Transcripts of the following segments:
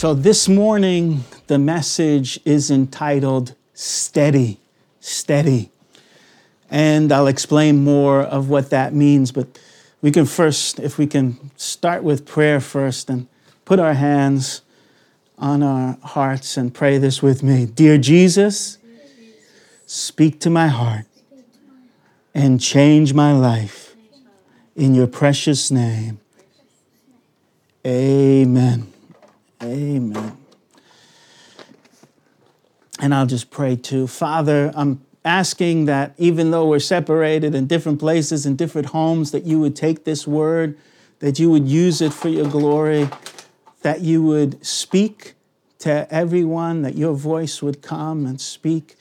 So this morning, the message is entitled Steady, Steady. And I'll explain more of what that means, but we can first, if we can start with prayer first and put our hands on our hearts and pray this with me. Dear Jesus, speak to my heart and change my life. In your precious name, amen. Amen. And I'll just pray too. Father, I'm asking that even though we're separated in different places, in different homes, that you would take this word, that you would use it for your glory, that you would speak to everyone, that your voice would come and speak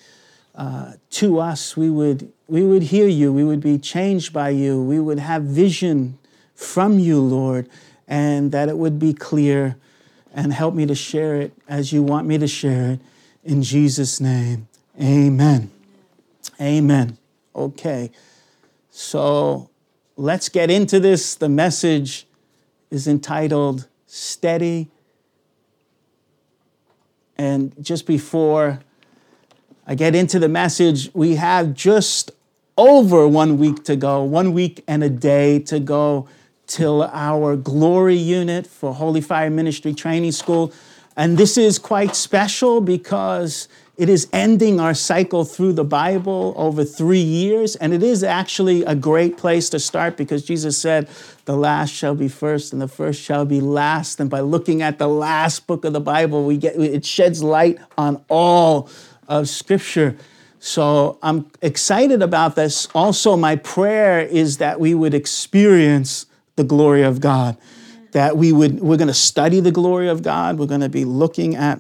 uh, to us. We would, we would hear you, we would be changed by you, we would have vision from you, Lord, and that it would be clear and help me to share it as you want me to share it. In Jesus' name, amen. Amen. Okay, so let's get into this. The message is entitled Steady. And just before I get into the message, we have just over one week to go, one week and a day to go till our glory unit for Holy Fire Ministry Training School. And this is quite special because it is ending our cycle through the Bible over three years. And it is actually a great place to start because Jesus said, The last shall be first and the first shall be last. And by looking at the last book of the Bible, we get it sheds light on all of Scripture. So I'm excited about this. Also, my prayer is that we would experience the glory of God. That we would, we're going to study the glory of God. We're going to be looking at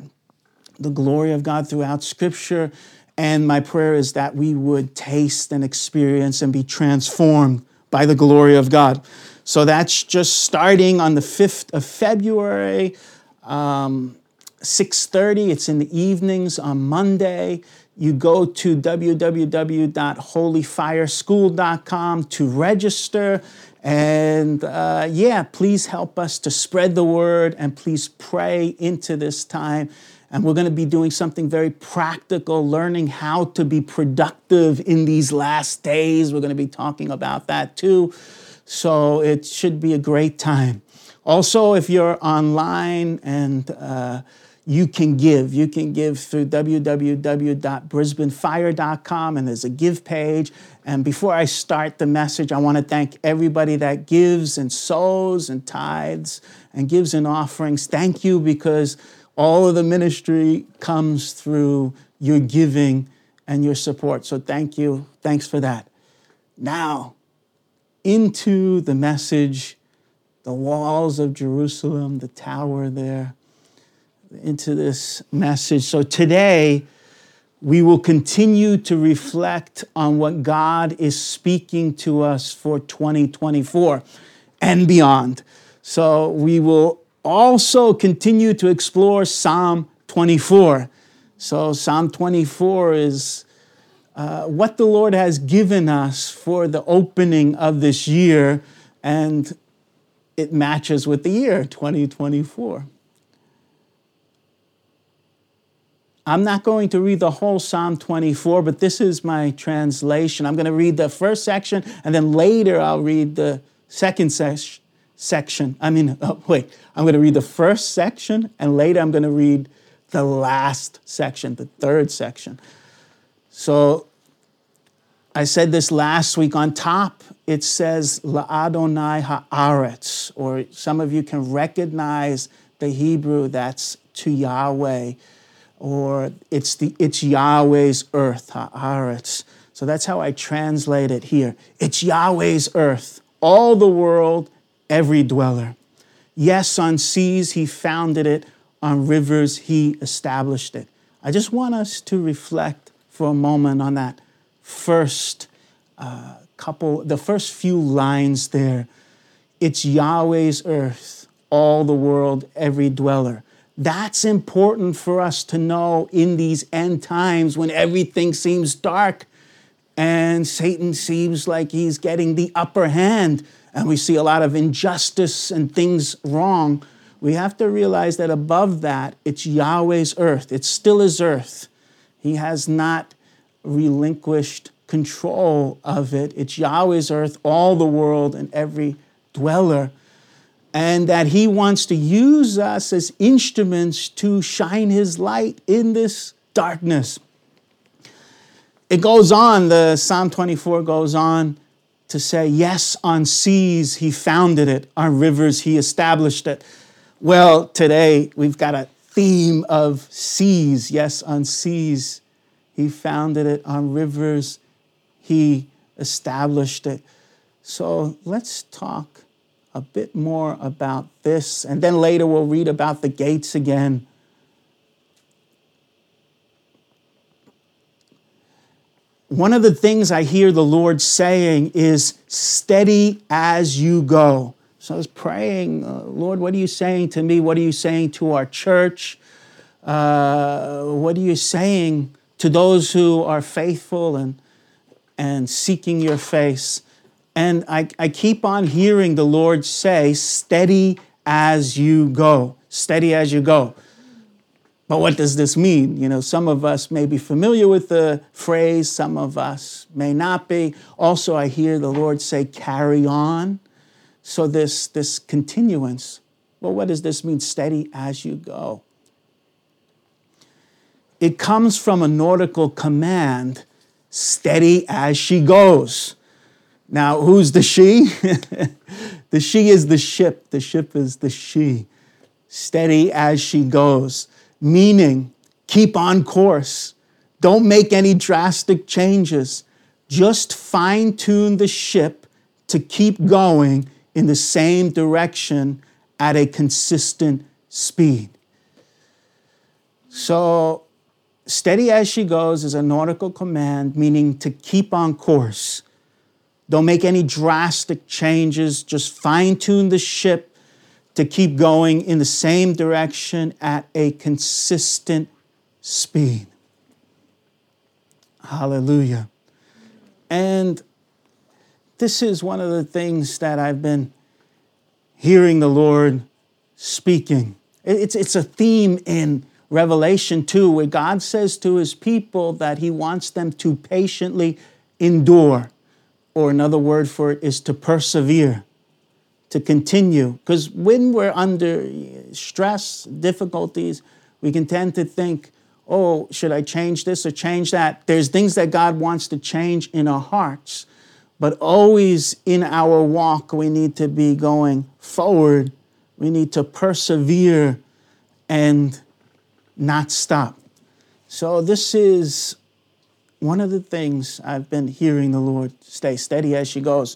the glory of God throughout Scripture. And my prayer is that we would taste and experience and be transformed by the glory of God. So that's just starting on the 5th of February, um, 6.30. It's in the evenings on Monday. You go to www.holyfireschool.com to register. And uh, yeah, please help us to spread the word and please pray into this time. And we're going to be doing something very practical, learning how to be productive in these last days. We're going to be talking about that too. So it should be a great time. Also, if you're online and uh, you can give. You can give through www.brisbanefire.com, and there's a give page. And before I start the message, I want to thank everybody that gives and sows and tithes and gives in offerings. Thank you because all of the ministry comes through your giving and your support. So thank you. Thanks for that. Now, into the message, the walls of Jerusalem, the tower there into this message. So today, we will continue to reflect on what God is speaking to us for 2024 and beyond. So we will also continue to explore Psalm 24. So, Psalm 24 is uh, what the Lord has given us for the opening of this year, and it matches with the year 2024. I'm not going to read the whole Psalm 24, but this is my translation. I'm going to read the first section, and then later I'll read the second se- section. I mean, oh, wait, I'm going to read the first section, and later I'm going to read the last section, the third section. So I said this last week. On top, it says La'adonai Ha'aretz, or some of you can recognize the Hebrew that's to Yahweh, or it's, the, it's Yahweh's earth, haaretz. So that's how I translate it here. It's Yahweh's earth, all the world, every dweller. Yes, on seas he founded it, on rivers he established it. I just want us to reflect for a moment on that first uh, couple, the first few lines there. It's Yahweh's earth, all the world, every dweller. That's important for us to know in these end times when everything seems dark and Satan seems like he's getting the upper hand and we see a lot of injustice and things wrong. We have to realize that above that, it's Yahweh's earth. It's still his earth. He has not relinquished control of it. It's Yahweh's earth, all the world, and every dweller. And that He wants to use us as instruments to shine His light in this darkness. It goes on, the Psalm 24 goes on to say, Yes, on seas He founded it, on rivers He established it. Well, today we've got a theme of seas. Yes, on seas He founded it, on rivers he established it. So let's talk a bit more about this. And then later we'll read about the gates again. One of the things I hear the Lord saying is, steady as you go. So I was praying, uh, Lord, what are you saying to me? What are you saying to our church? Uh, what are you saying to those who are faithful and and seeking your face. And I, I keep on hearing the Lord say, steady as you go, steady as you go. But what does this mean? You know, some of us may be familiar with the phrase, some of us may not be. Also, I hear the Lord say, carry on. So, this, this continuance, well, what does this mean? Steady as you go. It comes from a nautical command steady as she goes. Now, who's the she? the she is the ship, the ship is the she. Steady as she goes, meaning keep on course. Don't make any drastic changes. Just fine tune the ship to keep going in the same direction at a consistent speed. So, Steady as she goes is a nautical command, meaning to keep on course. Don't make any drastic changes, just fine tune the ship to keep going in the same direction at a consistent speed. Hallelujah. And this is one of the things that I've been hearing the Lord speaking. It's, it's a theme in Revelation 2, where God says to his people that he wants them to patiently endure, or another word for it is to persevere, to continue. Because when we're under stress, difficulties, we can tend to think, oh, should I change this or change that? There's things that God wants to change in our hearts, but always in our walk, we need to be going forward. We need to persevere and not stop. So, this is one of the things I've been hearing the Lord stay steady as she goes.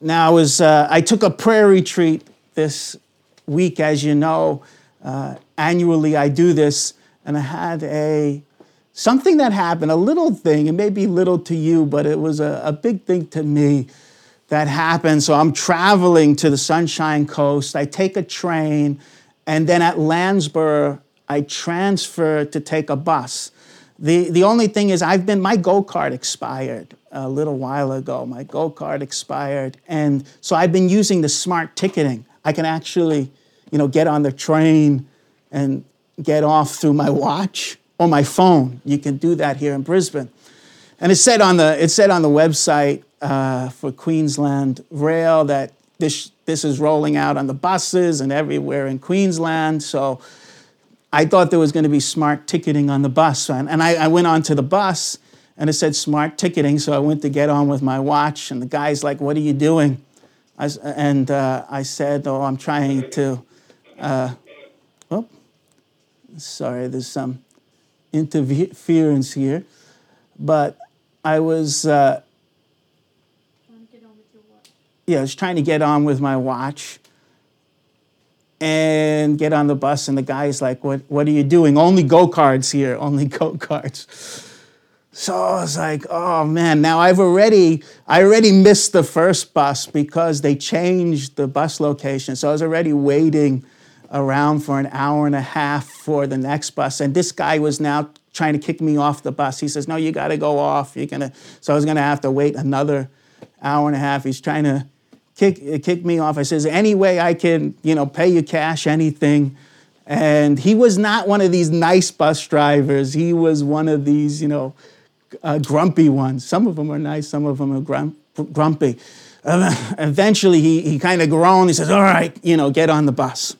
Now, I, was, uh, I took a prayer retreat this week, as you know. Uh, annually, I do this, and I had a something that happened, a little thing. It may be little to you, but it was a, a big thing to me that happened. So I'm traveling to the Sunshine Coast. I take a train, and then at Landsborough, I transfer to take a bus. The, the only thing is, I've been, my go card expired a little while ago. My go card expired. And so I've been using the smart ticketing. I can actually, you know, get on the train and get off through my watch or my phone. You can do that here in Brisbane. And it said on the, it said on the website uh, for Queensland Rail that this, this is rolling out on the buses and everywhere in Queensland. So I thought there was going to be smart ticketing on the bus. And, and I, I, went onto the bus and it said smart ticketing. So I went to get on with my watch. And the guy's like, What are you doing? I, and uh, I said, Oh, I'm trying to. Uh, oh, Sorry, there's some interference here. But I was, uh, yeah, I was trying to get on with my watch and get on the bus, and the guy's like, "What? What are you doing? Only go cards here. Only go cards." So I was like, "Oh man!" Now I've already, I already missed the first bus because they changed the bus location. So I was already waiting around for an hour and a half for the next bus, and this guy was now trying to kick me off the bus. He says, "No, you got to go off. You're gonna." So I was gonna have to wait another hour and a half. He's trying to kick, kick me off. I says, any way I can, you know, pay you cash, anything. And he was not one of these nice bus drivers. He was one of these, you know, uh, grumpy ones. Some of them are nice, some of them are grump, grumpy. Uh, eventually, he, he kind of groaned. He says, all right, you know, get on the bus.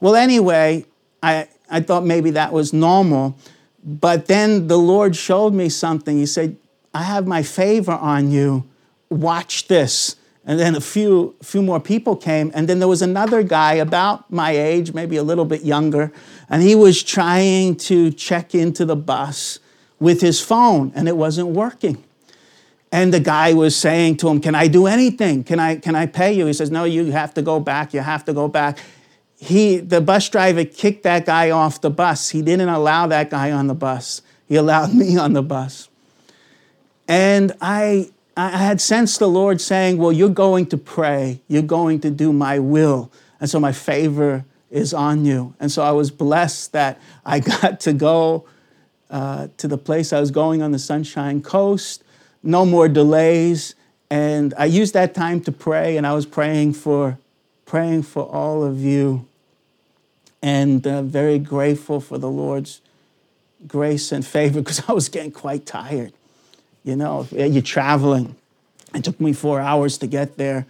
Well, anyway, I, I thought maybe that was normal. But then the Lord showed me something. He said, I have my favor on you. Watch this. And then a few, few more people came. And then there was another guy about my age, maybe a little bit younger, and he was trying to check into the bus with his phone, and it wasn't working. And the guy was saying to him, Can I do anything? Can I, can I pay you? He says, No, you have to go back. You have to go back. He, the bus driver kicked that guy off the bus. He didn't allow that guy on the bus, he allowed me on the bus. And I, I had sensed the Lord saying, Well, you're going to pray, you're going to do my will. And so my favor is on you. And so I was blessed that I got to go uh, to the place I was going on the Sunshine Coast, no more delays. And I used that time to pray, and I was praying for, praying for all of you, and uh, very grateful for the Lord's grace and favor because I was getting quite tired. You know, you're traveling. It took me four hours to get there.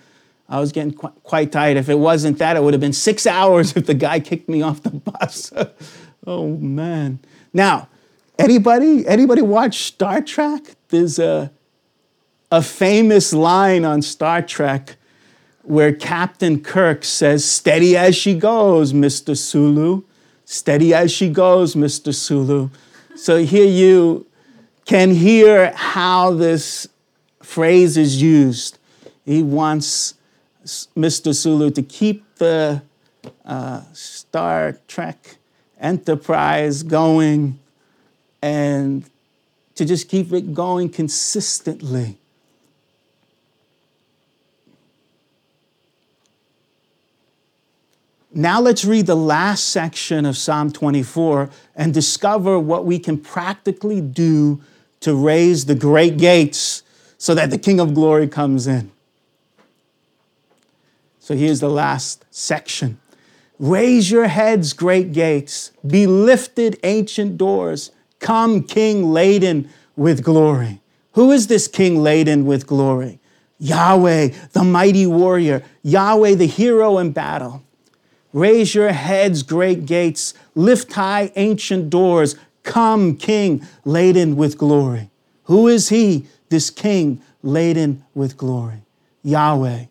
I was getting qu- quite tired. If it wasn't that, it would have been six hours if the guy kicked me off the bus. oh man! Now, anybody anybody watch Star Trek? There's a a famous line on Star Trek where Captain Kirk says, "Steady as she goes, Mr. Sulu. Steady as she goes, Mr. Sulu." So here you can hear how this phrase is used. He wants Mr. Sulu to keep the uh, Star Trek enterprise going and to just keep it going consistently. Now let's read the last section of Psalm 24 and discover what we can practically do to raise the great gates so that the King of Glory comes in. So here's the last section. Raise your heads, great gates. Be lifted, ancient doors. Come, King laden with glory. Who is this King laden with glory? Yahweh, the mighty warrior. Yahweh, the hero in battle. Raise your heads, great gates. Lift high, ancient doors. Come, King, laden with glory. Who is he, this King, laden with glory? Yahweh,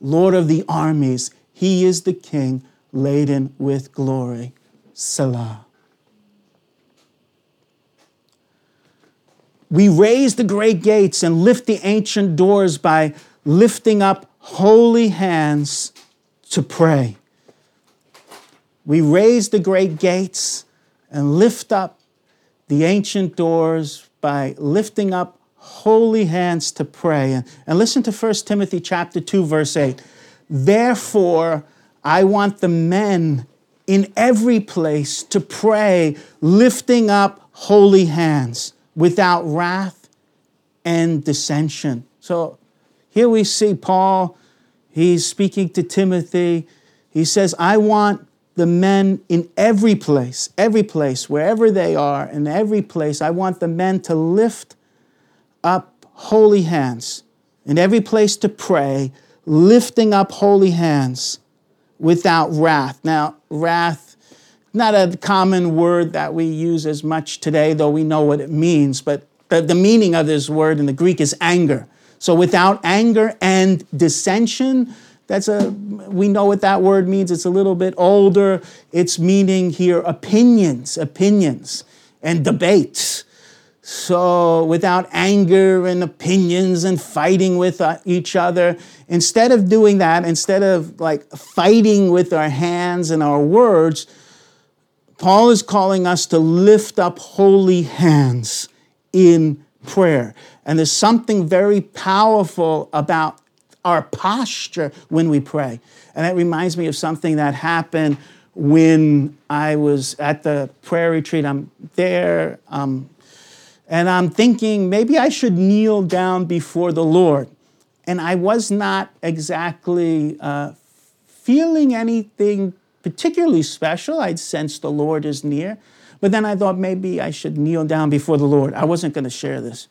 Lord of the armies. He is the King, laden with glory. Selah. We raise the great gates and lift the ancient doors by lifting up holy hands to pray. We raise the great gates and lift up the ancient doors by lifting up holy hands to pray. And, and listen to 1 Timothy chapter 2 verse 8. Therefore, I want the men in every place to pray lifting up holy hands without wrath and dissension. So here we see Paul, he's speaking to Timothy. He says, I want the men in every place, every place, wherever they are, in every place, I want the men to lift up holy hands, in every place to pray, lifting up holy hands without wrath. Now, wrath, not a common word that we use as much today, though we know what it means, but the, the meaning of this word in the Greek is anger. So without anger and dissension, That's a we know what that word means. It's a little bit older. It's meaning here opinions, opinions, and debates. So, without anger and opinions and fighting with uh, each other, instead of doing that, instead of like fighting with our hands and our words, Paul is calling us to lift up holy hands in prayer. And there's something very powerful about our posture when we pray. And that reminds me of something that happened when I was at the prayer retreat. I'm there, um, and I'm thinking maybe I should kneel down before the Lord. And I was not exactly uh, feeling anything particularly special. I'd sense the Lord is near. But then I thought maybe I should kneel down before the Lord. I wasn't going to share this,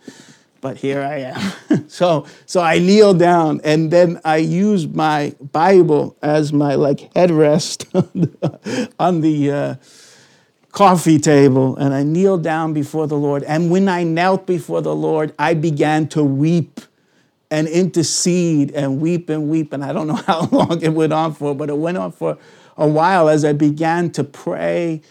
but here I am. so, so I kneel down and then I use my Bible as my like headrest on the, uh, coffee table and I kneel down before the Lord. And when I knelt before the Lord, I began to weep and intercede and weep and weep. And I don't know how long it went on for, but it went on for a while as I began to pray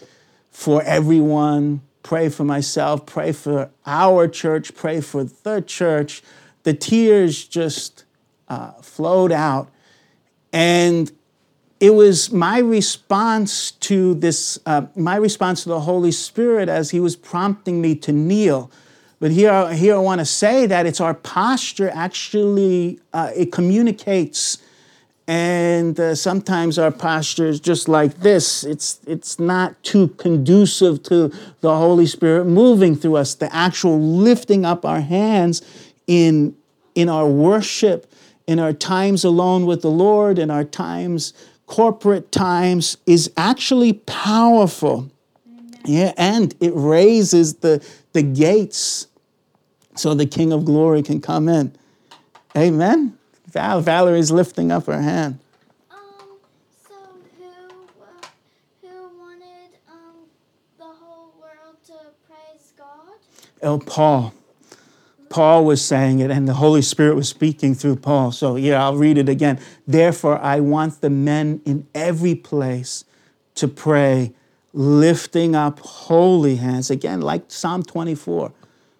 for everyone, pray for myself, pray for our church, pray for the church. The tears just uh, flowed out. And it was my response to this, uh, my response to the Holy Spirit as He was prompting me to kneel. But here, here I want to say that it's our posture actually, uh, it communicates and uh, sometimes our posture is just like this. It's it's not too conducive to the holy spirit moving through us. The actual lifting up our hands in in our worship in our times alone with the lord in our times corporate times is actually powerful. Yeah and it raises the the gates so the king of glory can come in. Amen Val, Valerie's lifting up her hand. Um, so who, uh, who wanted um, the whole world to praise God? Oh, Paul. Paul was saying it, and the Holy Spirit was speaking through Paul. So, yeah, I'll read it again. Therefore, I want the men in every place to pray, lifting up holy hands. Again, like Psalm 24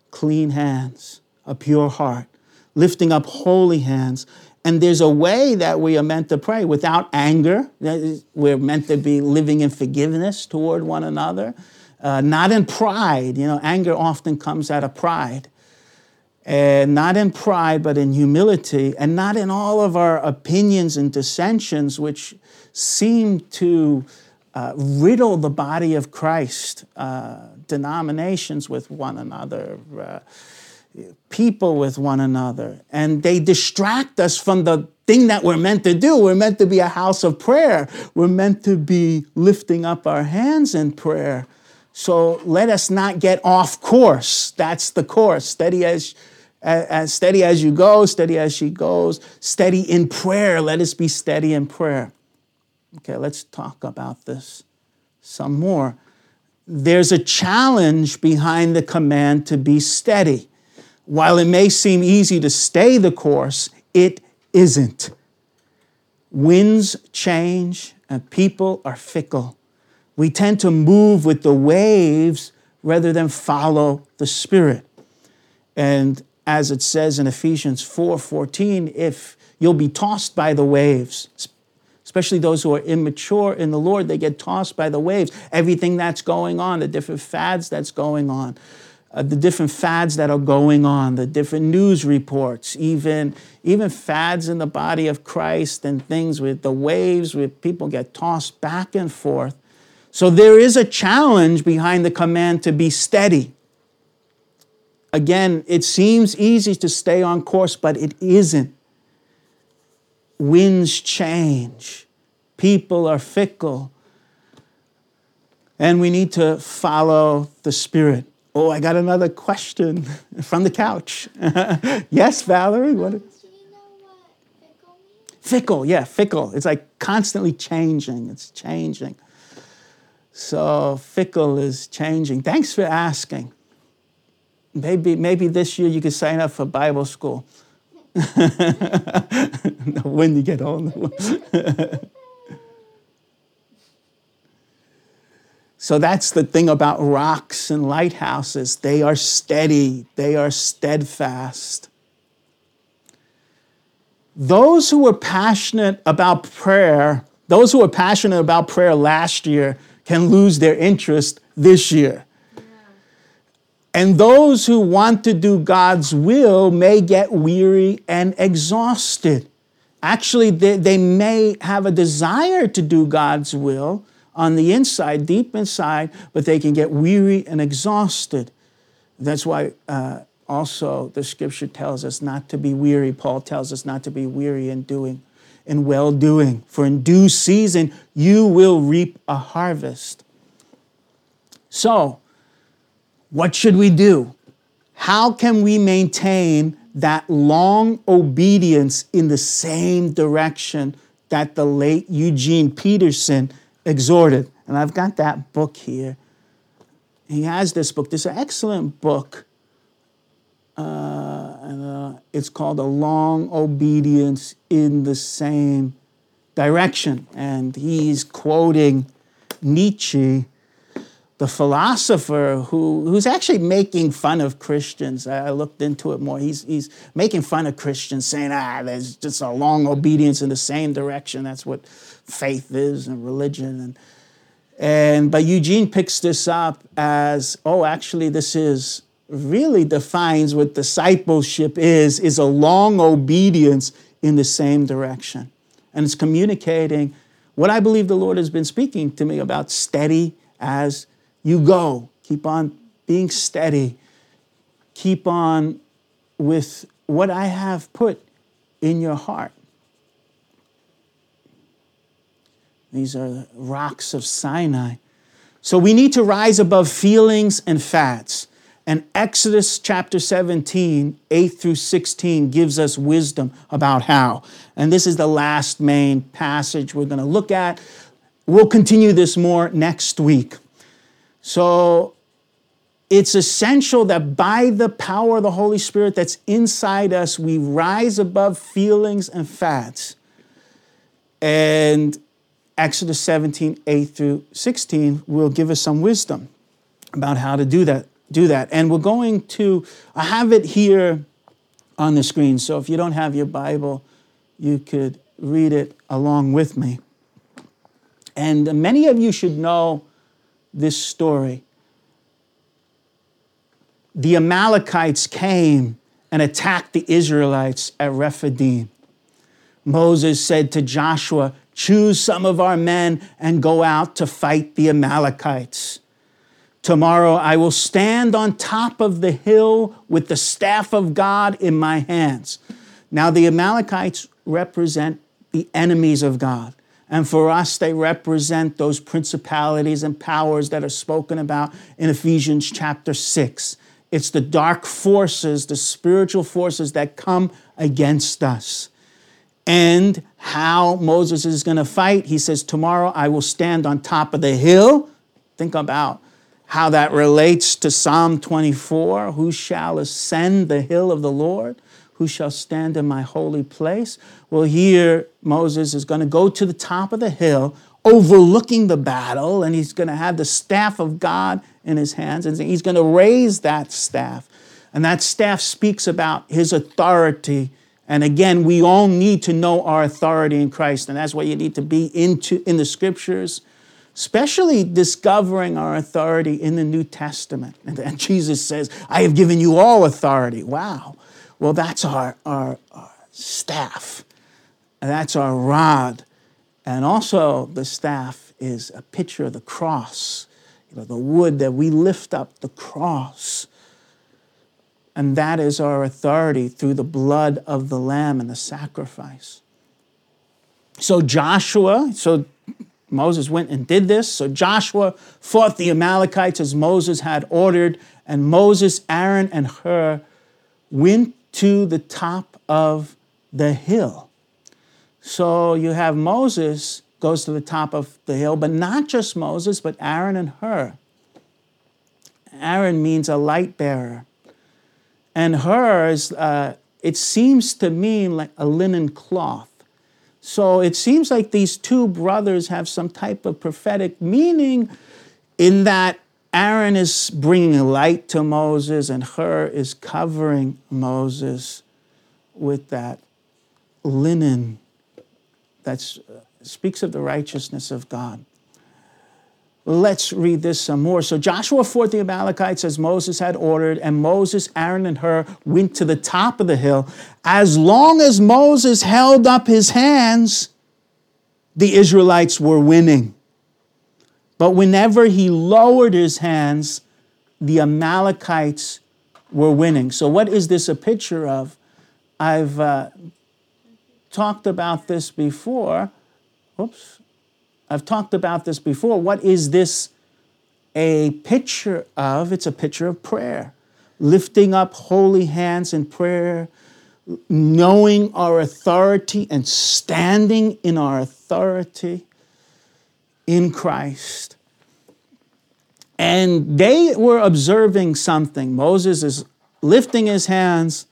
clean hands, a pure heart lifting up holy hands. And there's a way that we are meant to pray without anger. We're meant to be living in forgiveness toward one another, uh, not in pride. You know, anger often comes out of pride. And not in pride, but in humility, and not in all of our opinions and dissensions, which seem to uh, riddle the body of Christ, uh, denominations with one another uh, people with one another. And they distract us from the thing that we're meant to do. We're meant to be a house of prayer, we're meant to be lifting up our hands in prayer. So let us not get off course. That's the course. Steady as, as steady as you go, steady as she goes, steady in prayer. Let us be steady in prayer. Okay, let's talk about this some more. There's a challenge behind the command to be steady. While it may seem easy to stay the course, it isn't. Winds change and people are fickle. We tend to move with the waves rather than follow the Spirit. And as it says in Ephesians 4:14, if you'll be tossed by the waves, especially those who are immature in the Lord, they get tossed by the waves. Everything that's going on, the different fads that's going on uh, the different fads that are going on, the different news reports, even, even fads in the body of Christ and things with the waves where people get tossed back and forth. So there is a challenge behind the command to be steady. Again, it seems easy to stay on course, but it isn't. Winds change, people are fickle, and we need to follow the Spirit. Oh, I got another question from the couch. yes, Valerie? What? Do you know what fickle? Fickle, yeah, fickle. It's like constantly changing. It's changing. So fickle is changing. Thanks for asking. Maybe, maybe this year you could sign up for Bible school. when you get old. So that's the thing about rocks and lighthouses. They are steady, they are steadfast. Those who were passionate about prayer, those who were passionate about prayer last year, can lose their interest this year. And those who want to do God's will may get weary and exhausted. Actually, they, they may have a desire to do God's will on the inside, deep inside, but they can get weary and exhausted. That's why uh, also the scripture tells us not to be weary. Paul tells us not to be weary in doing, in well doing. For in due season you will reap a harvest. So, what should we do? How can we maintain that long obedience in the same direction that the late Eugene Peterson exhorted? And I've got that book here. He has this book. This excellent book. Uh, and, uh, it's called A Long Obedience in the Same Direction. And he's quoting Nietzsche the philosopher who, who's actually making fun of Christians. I looked into it more. He's, he's making fun of Christians, saying, ah, there's just a long obedience in the same direction. That's what faith is and religion. And, and but Eugene picks this up as, oh, actually, this is really defines what discipleship is, is a long obedience in the same direction. And it's communicating what I believe the Lord has been speaking to me about steady as you go. Keep on being steady. Keep on with what I have put in your heart. These are rocks of Sinai. So we need to rise above feelings and fats. And Exodus chapter 17, 8 through 16, gives us wisdom about how. And this is the last main passage we're going to look at. We'll continue this more next week. So it's essential that by the power of the Holy Spirit that's inside us, we rise above feelings and fats. And Exodus 17, 8 through 16 will give us some wisdom about how to do that. Do that. And we're going to, I have it here on the screen. So if you don't have your Bible, you could read it along with me. And many of you should know this story. The Amalekites came and attacked the Israelites at Rephidim. Moses said to Joshua, Choose some of our men and go out to fight the Amalekites. Tomorrow I will stand on top of the hill with the staff of God in my hands. Now, the Amalekites represent the enemies of God. And for us, they represent those principalities and powers that are spoken about in Ephesians chapter 6. It's the dark forces, the spiritual forces that come against us. And how Moses is going to fight, he says, Tomorrow I will stand on top of the hill. Think about how that relates to Psalm 24 Who shall ascend the hill of the Lord? Who shall stand in my holy place? Well, here Moses is going to go to the top of the hill, overlooking the battle, and he's going to have the staff of God in his hands, and he's going to raise that staff. And that staff speaks about his authority. And again, we all need to know our authority in Christ, and that's why you need to be into in the scriptures, especially discovering our authority in the New Testament. And Jesus says, I have given you all authority. Wow. Well, that's our, our, our staff, that's our rod. And also, the staff is a picture of the cross, you know, the wood that we lift up, the cross. And that is our authority through the blood of the Lamb and the sacrifice. So, Joshua, so Moses went and did this. So, Joshua fought the Amalekites as Moses had ordered, and Moses, Aaron, and Hur went to the top of the hill. So you have Moses goes to the top of the hill, but not just Moses, but Aaron and Hur. Aaron means a light bearer. And Hur's, uh, it seems to mean like a linen cloth. So it seems like these two brothers have some type of prophetic meaning in that Aaron is bringing light to Moses and Hur is covering Moses with that linen that speaks of the righteousness of God. Let's read this some more. So Joshua fought the Amalekites as Moses had ordered, and Moses, Aaron, and Hur went to the top of the hill. As long as Moses held up his hands, the Israelites were winning. But whenever he lowered his hands, the Amalekites were winning. So, what is this a picture of? I've uh, talked about this before. Oops. I've talked about this before. What is this a picture of? It's a picture of prayer. Lifting up holy hands in prayer, knowing our authority and standing in our authority in Christ. And they were observing something. Moses is lifting his hands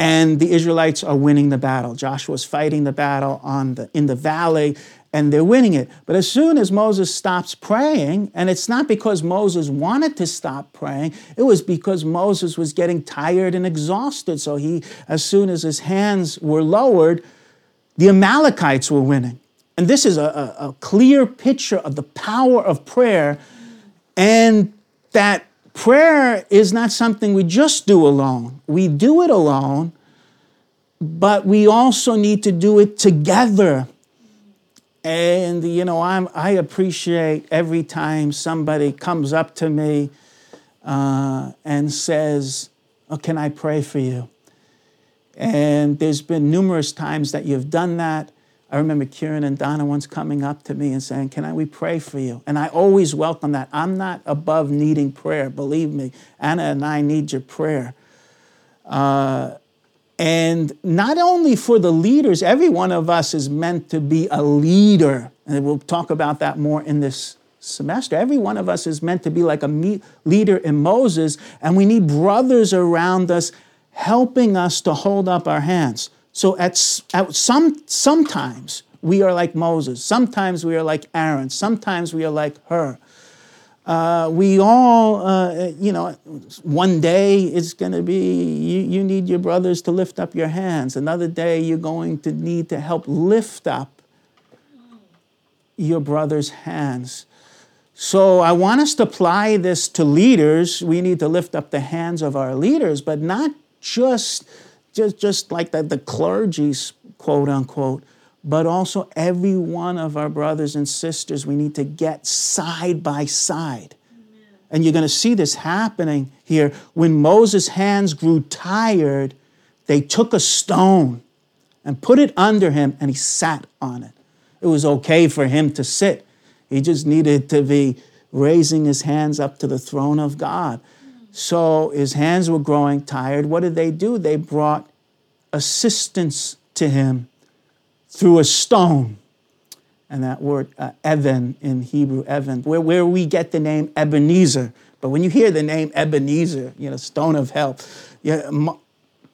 and the Israelites are winning the battle. Joshua's fighting the battle on the, in the valley, and they're winning it. But as soon as Moses stops praying, and it's not because Moses wanted to stop praying, it was because Moses was getting tired and exhausted. So he, as soon as his hands were lowered, the Amalekites were winning. And this is a, a, a clear picture of the power of prayer, and that prayer is not something we just do alone. We do it alone, but we also need to do it together and, you know, I'm, I appreciate every time somebody comes up to me uh, and says, oh, Can I pray for you? And there's been numerous times that you've done that. I remember Kieran and Donna once coming up to me and saying, Can I we pray for you? And I always welcome that. I'm not above needing prayer, believe me. Anna and I need your prayer. Uh, and not only for the leaders, every one of us is meant to be a leader. And we'll talk about that more in this semester. Every one of us is meant to be like a leader in Moses, and we need brothers around us helping us to hold up our hands. So at, at some sometimes we are like Moses, sometimes we are like Aaron, sometimes we are like Hur. Uh, we all, uh, you know, one day it's going to be you, you need your brothers to lift up your hands. Another day you're going to need to help lift up your brother's hands. So I want us to apply this to leaders. We need to lift up the hands of our leaders, but not just, just, just like the, the clergy's quote unquote, but also every one of our brothers and sisters, we need to get side by side. Amen. And you're going to see this happening here. When Moses' hands grew tired, they took a stone and put it under him, and he sat on it. It was okay for him to sit. He just needed to be raising his hands up to the throne of God. So his hands were growing tired. What did they do? They brought assistance to him through a stone. And that word, uh, Evan in Hebrew, Evan, where, where we get the name Ebenezer. But when you hear the name Ebenezer, you know, stone of help, yeah,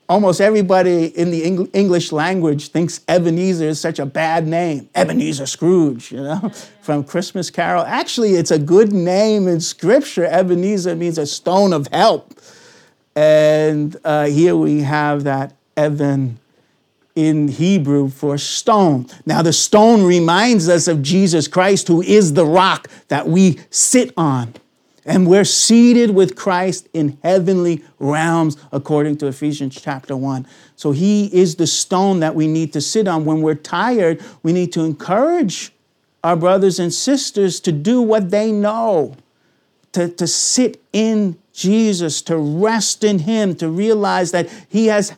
almost everybody in the English language thinks Ebenezer is such a bad name. Ebenezer Scrooge, you know, from Christmas Carol. Actually, it's a good name in Scripture. Ebenezer means a stone of help. And uh, here we have that Evan in Hebrew for stone. Now, the stone reminds us of Jesus Christ, who is the rock that we sit on. And we're seated with Christ in heavenly realms, according to Ephesians chapter 1. So he is the stone that we need to sit on. When we're tired, we need to encourage our brothers and sisters to do what they know, to, to sit in Jesus, to rest in him, to realize that he has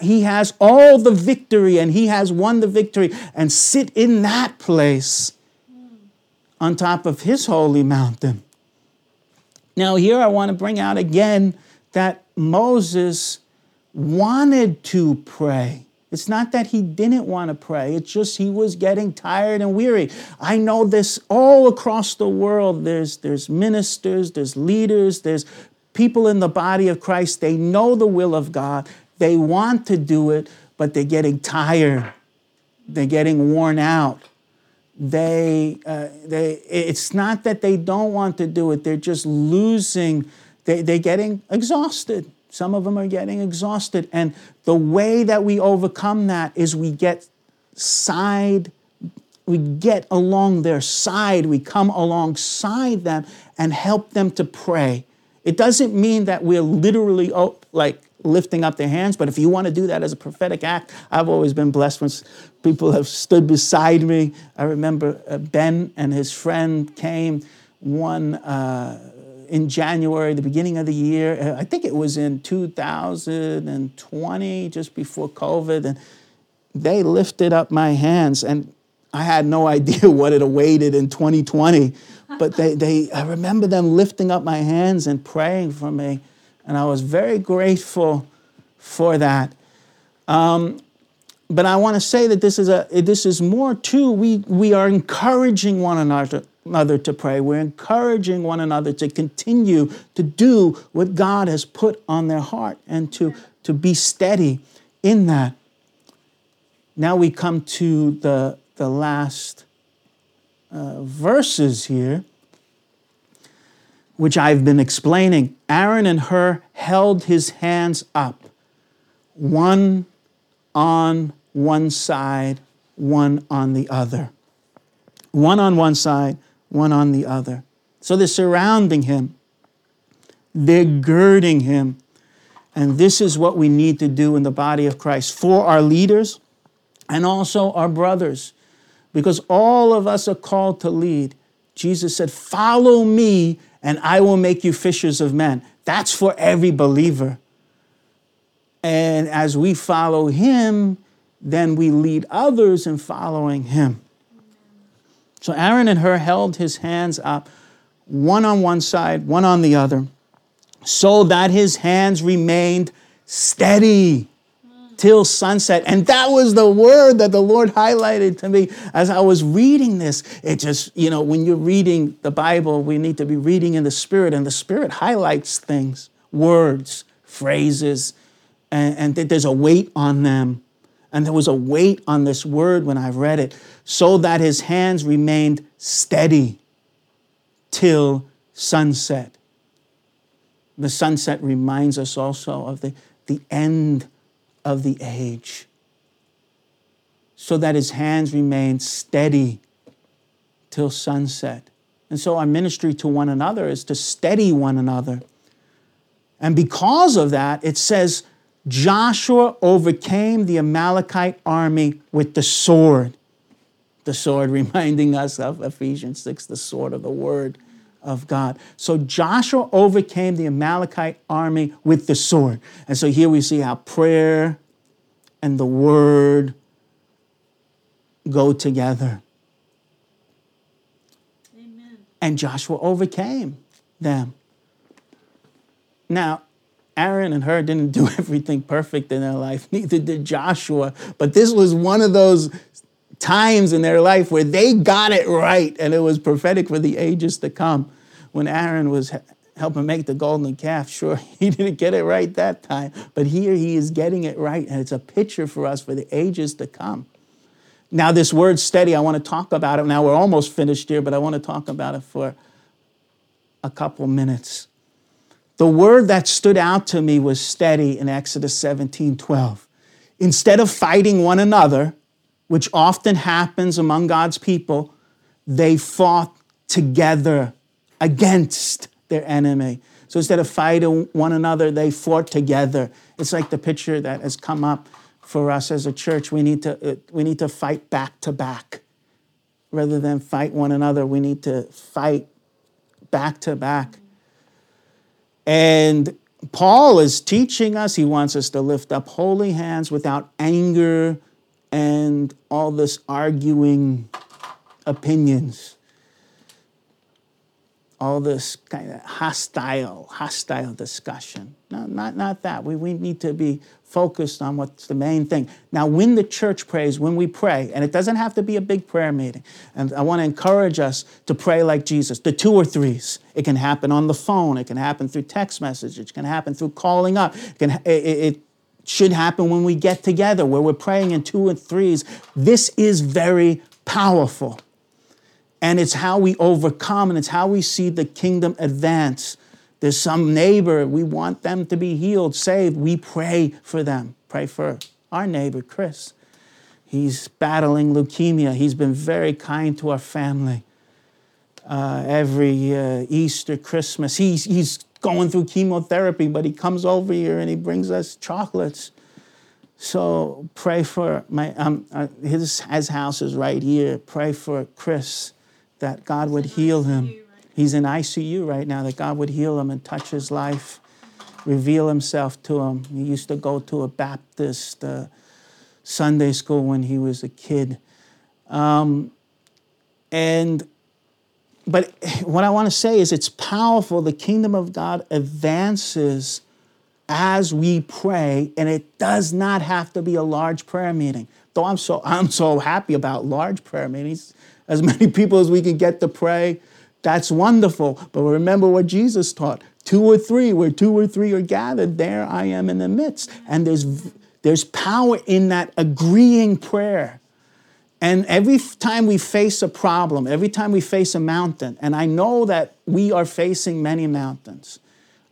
he has all the victory and he has won the victory and sit in that place on top of his holy mountain. Now, here I want to bring out again that Moses wanted to pray. It's not that he didn't want to pray, it's just he was getting tired and weary. I know this all across the world. There's, there's ministers, there's leaders, there's people in the body of Christ. They know the will of God, They want to do it, but they're getting tired. They're getting worn out. They, uh, they, it's not that they don't want to do it, they're just losing, they, they're getting exhausted. Some of them are getting exhausted. And the way that we overcome that is we get side, we get along their side, we come alongside them and help them to pray. It doesn't mean that we're literally oh, like lifting up their hands, but if you want to do that as a prophetic act, I've always been blessed when people have stood beside me. I remember uh, Ben and his friend came one uh, in January, the beginning of the year. Uh, I think it was in 2020, just before COVID, and they lifted up my hands, and I had no idea what it awaited in 2020. But they, they, I remember them lifting up my hands and praying for me, and I was very grateful for that. Um, but I want to say that this is a this is more too. We we are encouraging one another to pray. We're encouraging one another to continue to do what God has put on their heart and to, to be steady in that. Now we come to the, the last uh, verses here, which I've been explaining. Aaron and Hur held his hands up, one on one side, one on the other. One on one side, one on the other. So they're surrounding him, they're girding him. And this is what we need to do in the body of Christ for our leaders and also our brothers, because all of us are called to lead. Jesus said, Follow me, and I will make you fishers of men. That's for every believer. And as we follow him, then we lead others in following him. So Aaron and Hur held his hands up, one on one side, one on the other, so that his hands remained steady till sunset. And that was the word that the Lord highlighted to me as I was reading this. It just, you know, when you're reading the Bible, we need to be reading in the Spirit, and the Spirit highlights things, words, phrases, and, and there's a weight on them. And there was a weight on this word when I read it, so that his hands remained steady till sunset. The sunset reminds us also of the, the end of the age, so that his hands remain steady till sunset. And so our ministry to one another is to steady one another. And because of that, it says, Joshua overcame the Amalekite army with the sword. The sword reminding us of Ephesians 6, the sword of the word of God. So Joshua overcame the Amalekite army with the sword. And so here we see how prayer and the word go together. Amen. And Joshua overcame them. Now, Aaron and Hur didn't do everything perfect in their life, neither did Joshua. But this was one of those times in their life where they got it right, and it was prophetic for the ages to come. When Aaron was helping make the golden calf, sure, he didn't get it right that time, but here he is getting it right, and it's a picture for us for the ages to come. Now, this word steady, I want to talk about it. Now, we're almost finished here, but I want to talk about it for a couple minutes. The word that stood out to me was steady in Exodus 17 12. Instead of fighting one another, which often happens among God's people, they fought together against their enemy. So instead of fighting one another, they fought together. It's like the picture that has come up for us as a church. We need to, uh, we need to fight back to back. Rather than fight one another, we need to fight back to back. And Paul is teaching us, he wants us to lift up holy hands without anger and all this arguing opinions. All this kind of hostile, hostile discussion. No, not, not that. We, we need to be focused on what's the main thing. Now, when the church prays, when we pray, and it doesn't have to be a big prayer meeting, and I want to encourage us to pray like Jesus, the two or threes. It can happen on the phone, it can happen through text message, it can happen through calling up. It, can, it, it should happen when we get together, where we're praying in two and threes. This is very powerful. And it's how we overcome and it's how we see the kingdom advance. There's some neighbor, we want them to be healed, saved. We pray for them. Pray for our neighbor, Chris. He's battling leukemia. He's been very kind to our family. Uh, every uh, Easter, Christmas, he's, he's going through chemotherapy, but he comes over here and he brings us chocolates. So pray for my um, uh, his his house is right here. Pray for Chris that God would heal him. He's in ICU right now. That God would heal him and touch his life, reveal Himself to him. He used to go to a Baptist uh, Sunday school when he was a kid, um, and but what I want to say is it's powerful. The kingdom of God advances as we pray, and it does not have to be a large prayer meeting. Though I'm so I'm so happy about large prayer meetings, as many people as we can get to pray, that's wonderful. But remember what Jesus taught: two or three, where two or three are gathered, there I am in the midst. And there's there's power in that agreeing prayer. And every time we face a problem, every time we face a mountain, and I know that we are facing many mountains.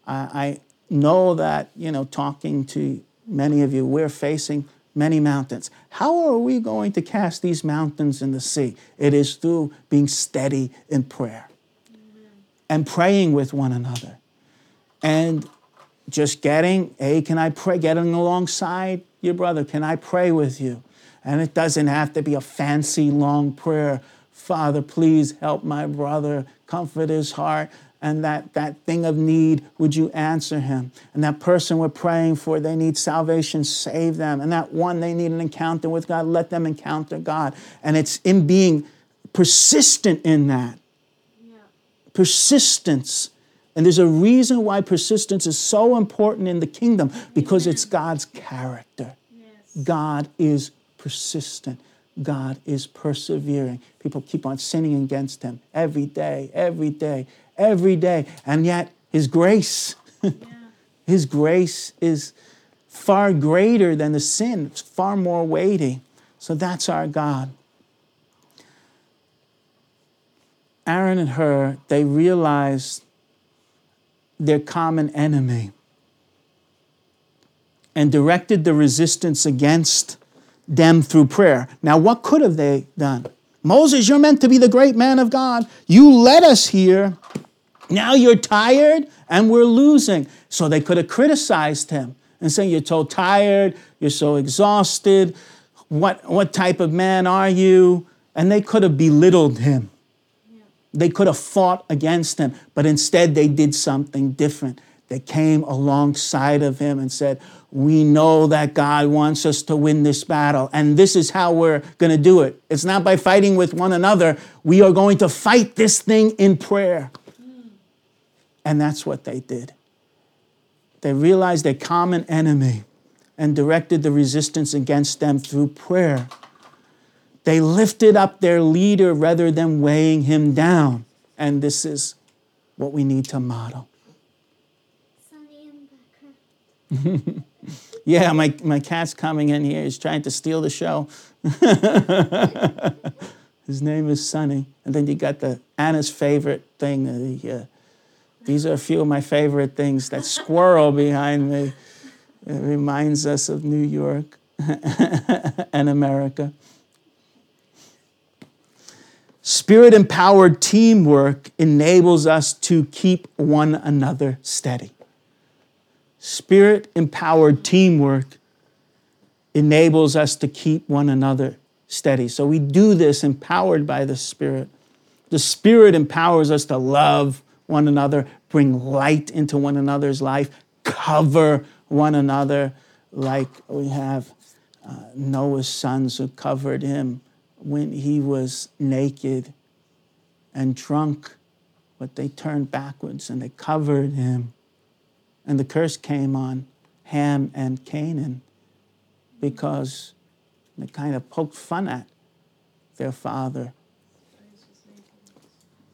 I, I know that, you know, talking to many of you, we're facing many mountains. How are we going to cast these mountains in the sea? It is through being steady in prayer and praying with one another. And just getting, hey, can I pray? Getting alongside your brother, can I pray with you? And it doesn't have to be a fancy long prayer. Father, please help my brother, comfort his heart. And that, that thing of need, would you answer him? And that person we're praying for, they need salvation, save them. And that one, they need an encounter with God, let them encounter God. And it's in being persistent in that. Yeah. Persistence. And there's a reason why persistence is so important in the kingdom because Amen. it's God's character. Yes. God is persistent. God is persevering. People keep on sinning against him every day, every day, every day. And yet, his grace, yeah. his grace is far greater than the sin, it's far more weighty. So that's our God. Aaron and Hur, they realized their common enemy and directed the resistance against them through prayer. Now, what could have they done? Moses, you're meant to be the great man of God. You led us here. Now you're tired and we're losing. So they could have criticized him and saying, You're so tired, you're so exhausted. What, what type of man are you? And they could have belittled him. They could have fought against him, but instead they did something different. They came alongside of him and said, we know that God wants us to win this battle, and this is how we're going to do it. It's not by fighting with one another. We are going to fight this thing in prayer. And that's what they did. They realized their common enemy and directed the resistance against them through prayer. They lifted up their leader rather than weighing him down. And this is what we need to model. yeah, my, my cat's coming in here. He's trying to steal the show. His name is Sonny. And then you got the Anna's favorite thing. The, uh, these are a few of my favorite things. That squirrel behind me it reminds us of New York and America. Spirit empowered teamwork enables us to keep one another steady. Spirit empowered teamwork enables us to keep one another steady. So we do this empowered by the Spirit. The Spirit empowers us to love one another, bring light into one another's life, cover one another, like we have uh, Noah's sons who covered him when he was naked and drunk, but they turned backwards and they covered him. And the curse came on Ham and Canaan because they kind of poked fun at their father.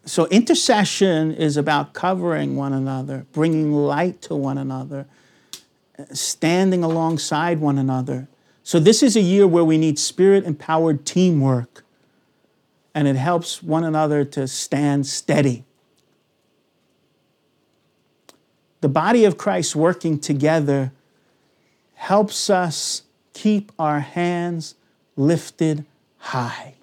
So, intercession is about covering one another, bringing light to one another, standing alongside one another. So, this is a year where we need spirit empowered teamwork, and it helps one another to stand steady. The body of Christ working together helps us keep our hands lifted high.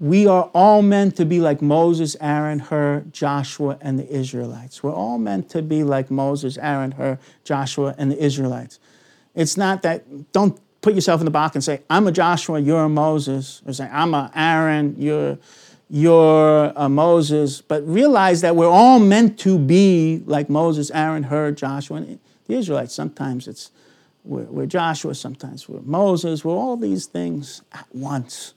We are all meant to be like Moses, Aaron, Hur, Joshua, and the Israelites. We're all meant to be like Moses, Aaron, Hur, Joshua, and the Israelites. It's not that, don't put yourself in the box and say, I'm a Joshua, you're a Moses, or say, I'm a Aaron, you're, you're a uh, Moses. But realize that we're all meant to be like Moses, Aaron, Hur, Joshua, and the Israelites. Sometimes it's we're, we're Joshua, sometimes we're Moses, we're all these things at once.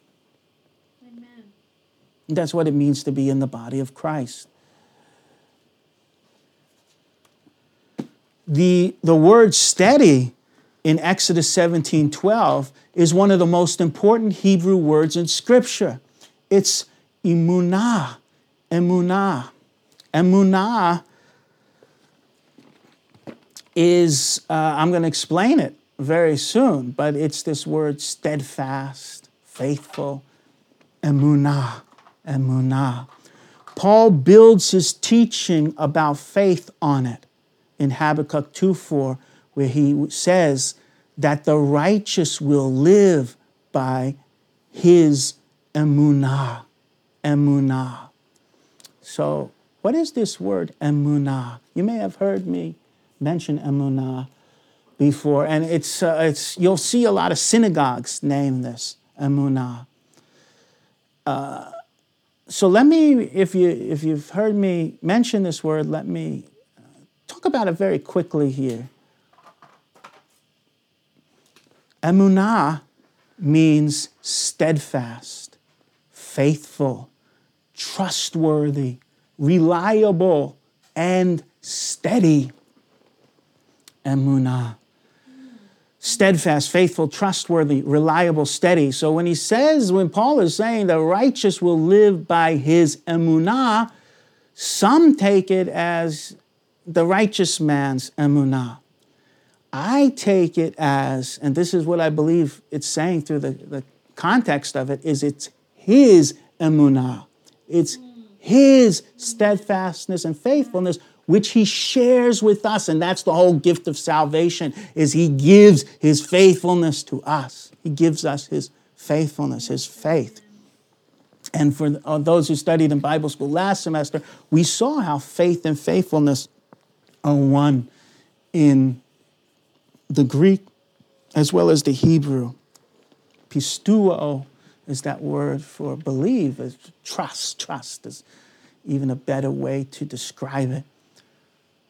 Amen. That's what it means to be in the body of Christ. The, the word steady in Exodus 17 12 is one of the most important Hebrew words in Scripture. It's emunah, emunah. Emunah is, uh, I'm going to explain it very soon, but it's this word steadfast, faithful, emunah, emunah. Paul builds his teaching about faith on it in Habakkuk 2 4, where he says that the righteous will live by his emunah, emunah. So, what is this word emunah? You may have heard me mention emunah before, and it's, uh, it's you'll see a lot of synagogues name this emunah. Uh, so let me, if you if you've heard me mention this word, let me uh, talk about it very quickly here. Emunah means steadfast, faithful, trustworthy, reliable, and steady. Emunah. Steadfast, faithful, trustworthy, reliable, steady. So when he says, when Paul is saying the righteous will live by his emunah, some take it as the righteous man's emunah. I take it as, and this is what I believe it's saying through the, the context of it, is it's his emunah. It's his steadfastness and faithfulness which he shares with us and that's the whole gift of salvation is he gives his faithfulness to us. He gives us his faithfulness his faith. And for uh, those who studied in bible school last semester we saw how faith and faithfulness are one in the greek as well as the hebrew. Pisteuo is that word for believe is trust trust is even a better way to describe it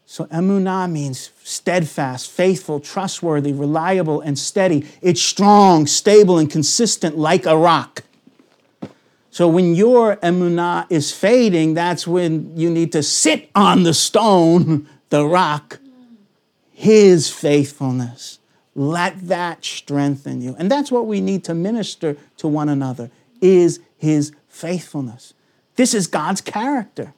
so emunah means steadfast, faithful, trustworthy, reliable, and steady. It's strong, stable, and consistent like a rock. So when your emunah is fading, that's when you need to sit on the stone, the rock, his faithfulness. Let that strengthen you. And that's what we need to minister to one another is his faithfulness. This is God's character.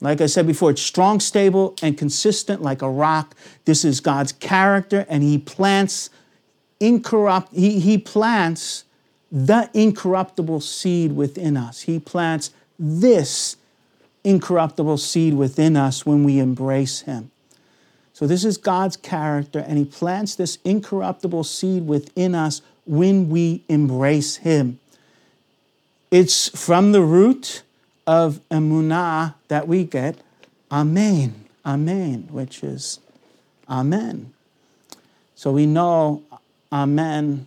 Like I said before, it's strong, stable, and consistent like a rock. This is God's character, and He plants incorrupt, He, he plants the incorruptible seed within us. He plants this incorruptible seed within us when we embrace Him. So, this is God's character, and He plants this incorruptible seed within us when we embrace Him. It's from the root of emunah that we get amen, amen, which is amen. So we know amen,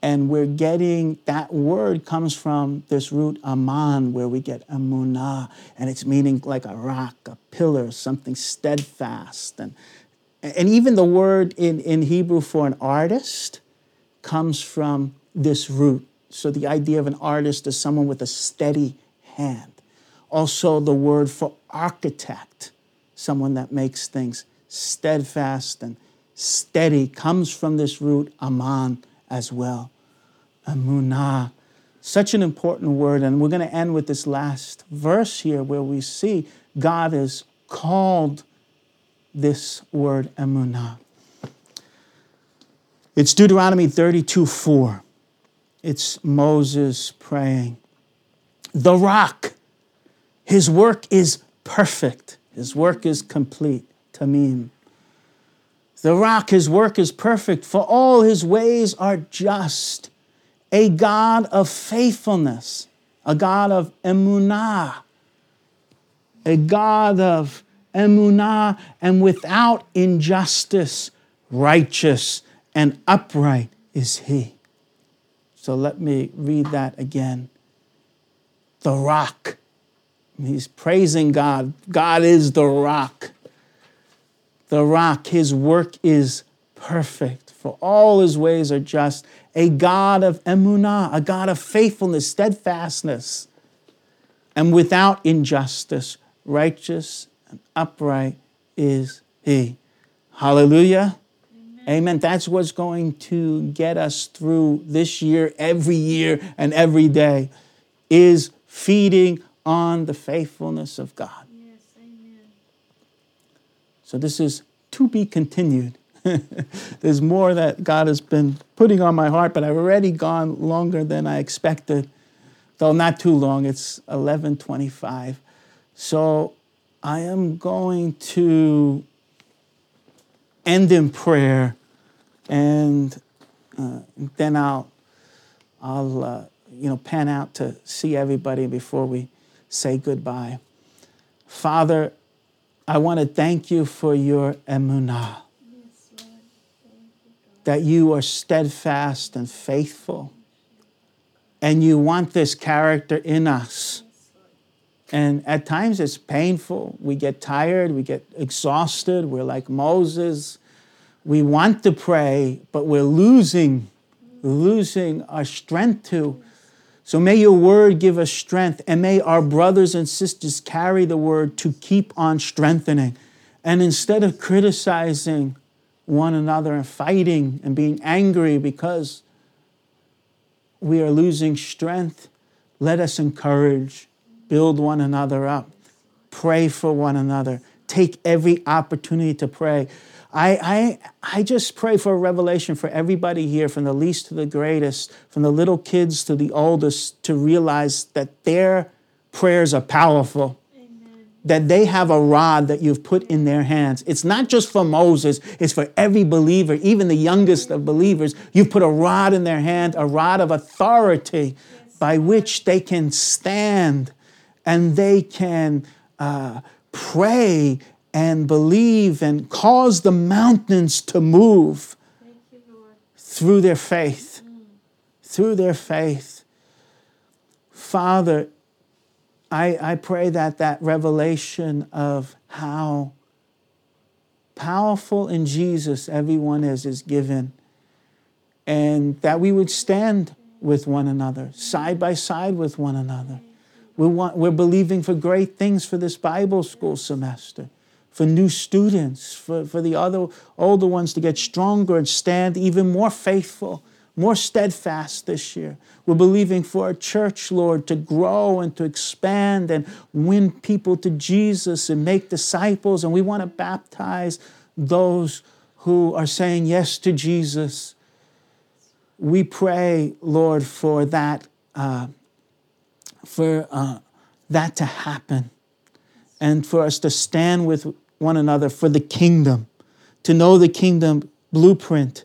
and we're getting that word comes from this root aman, where we get emunah, and it's meaning like a rock, a pillar, something steadfast. And, and even the word in, in Hebrew for an artist comes from this root. So the idea of an artist is someone with a steady hand also the word for architect, someone that makes things steadfast and steady, comes from this root aman as well. Amunah. Such an important word. And we're going to end with this last verse here where we see God is called this word emunah. It's Deuteronomy 32 4. It's Moses praying. The rock, his work is perfect, his work is complete. Tamim. The rock, his work is perfect, for all his ways are just. A God of faithfulness, a God of emunah, a God of emunah, and without injustice, righteous and upright is he. So let me read that again. The rock. He's praising God. God is the rock. The rock, his work is perfect, for all his ways are just. A God of emunah, a God of faithfulness, steadfastness, and without injustice, righteous and upright is he. Hallelujah. Amen. Amen. That's what's going to get us through this year, every year, and every day, is feeding on the faithfulness of God. Yes, amen. So this is to be continued. There's more that God has been putting on my heart, but I've already gone longer than I expected. Though not too long, it's 11:25. So I am going to end in prayer, and uh, then I'll I'll uh, you know pan out to see everybody before we say goodbye. Father, I want to thank you for your emunah, that you are steadfast and faithful, and you want this character in us. And at times it's painful. We get tired, we get exhausted, we're like Moses. We want to pray, but we're losing, losing our strength to. So may your word give us strength, and may our brothers and sisters carry the word to keep on strengthening. And instead of criticizing one another and fighting and being angry because we are losing strength, let us encourage, build one another up, pray for one another, take every opportunity to pray. I, I, I just pray for a revelation for everybody here, from the least to the greatest, from the little kids to the oldest, to realize that their prayers are powerful. That they have a rod that you've put in their hands. It's not just for Moses, it's for every believer, even the youngest of believers. You've put a rod in their hand, a rod of authority by which they can stand and they can uh, pray and believe and cause the mountains to move You, through their faith. Through their faith. Father, I, I pray that that revelation of how powerful in Jesus everyone is is given, and that we would stand with one another, side by side with one another. We want, we're believing for great things for this Bible school semester for new students, for, for the other older ones to get stronger and stand even more faithful, more steadfast this year. We're believing for our church, Lord, to grow and to expand and win people to Jesus and make disciples. And we want to baptize those who are saying yes to Jesus. We pray, Lord, for that, uh, for uh, that to happen and for us to stand with one another for the kingdom, to know the kingdom blueprint,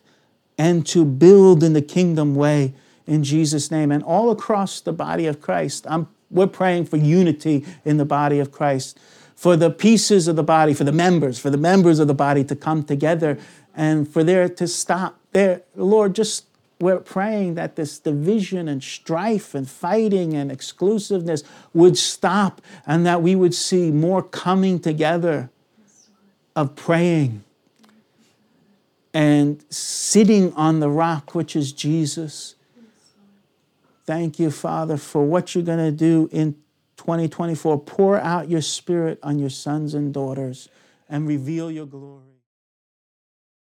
and to build in the kingdom way in Jesus' name. And all across the body of Christ, I'm, we're praying for unity in the body of Christ, for the pieces of the body, for the members, for the members of the body to come together and for there to stop there. Lord, just we're praying that this division and strife and fighting and exclusiveness would stop and that we would see more coming together of praying and sitting on the rock, which is Jesus. Thank you, Father, for what you're going to do in 2024. Pour out your spirit on your sons and daughters and reveal your glory.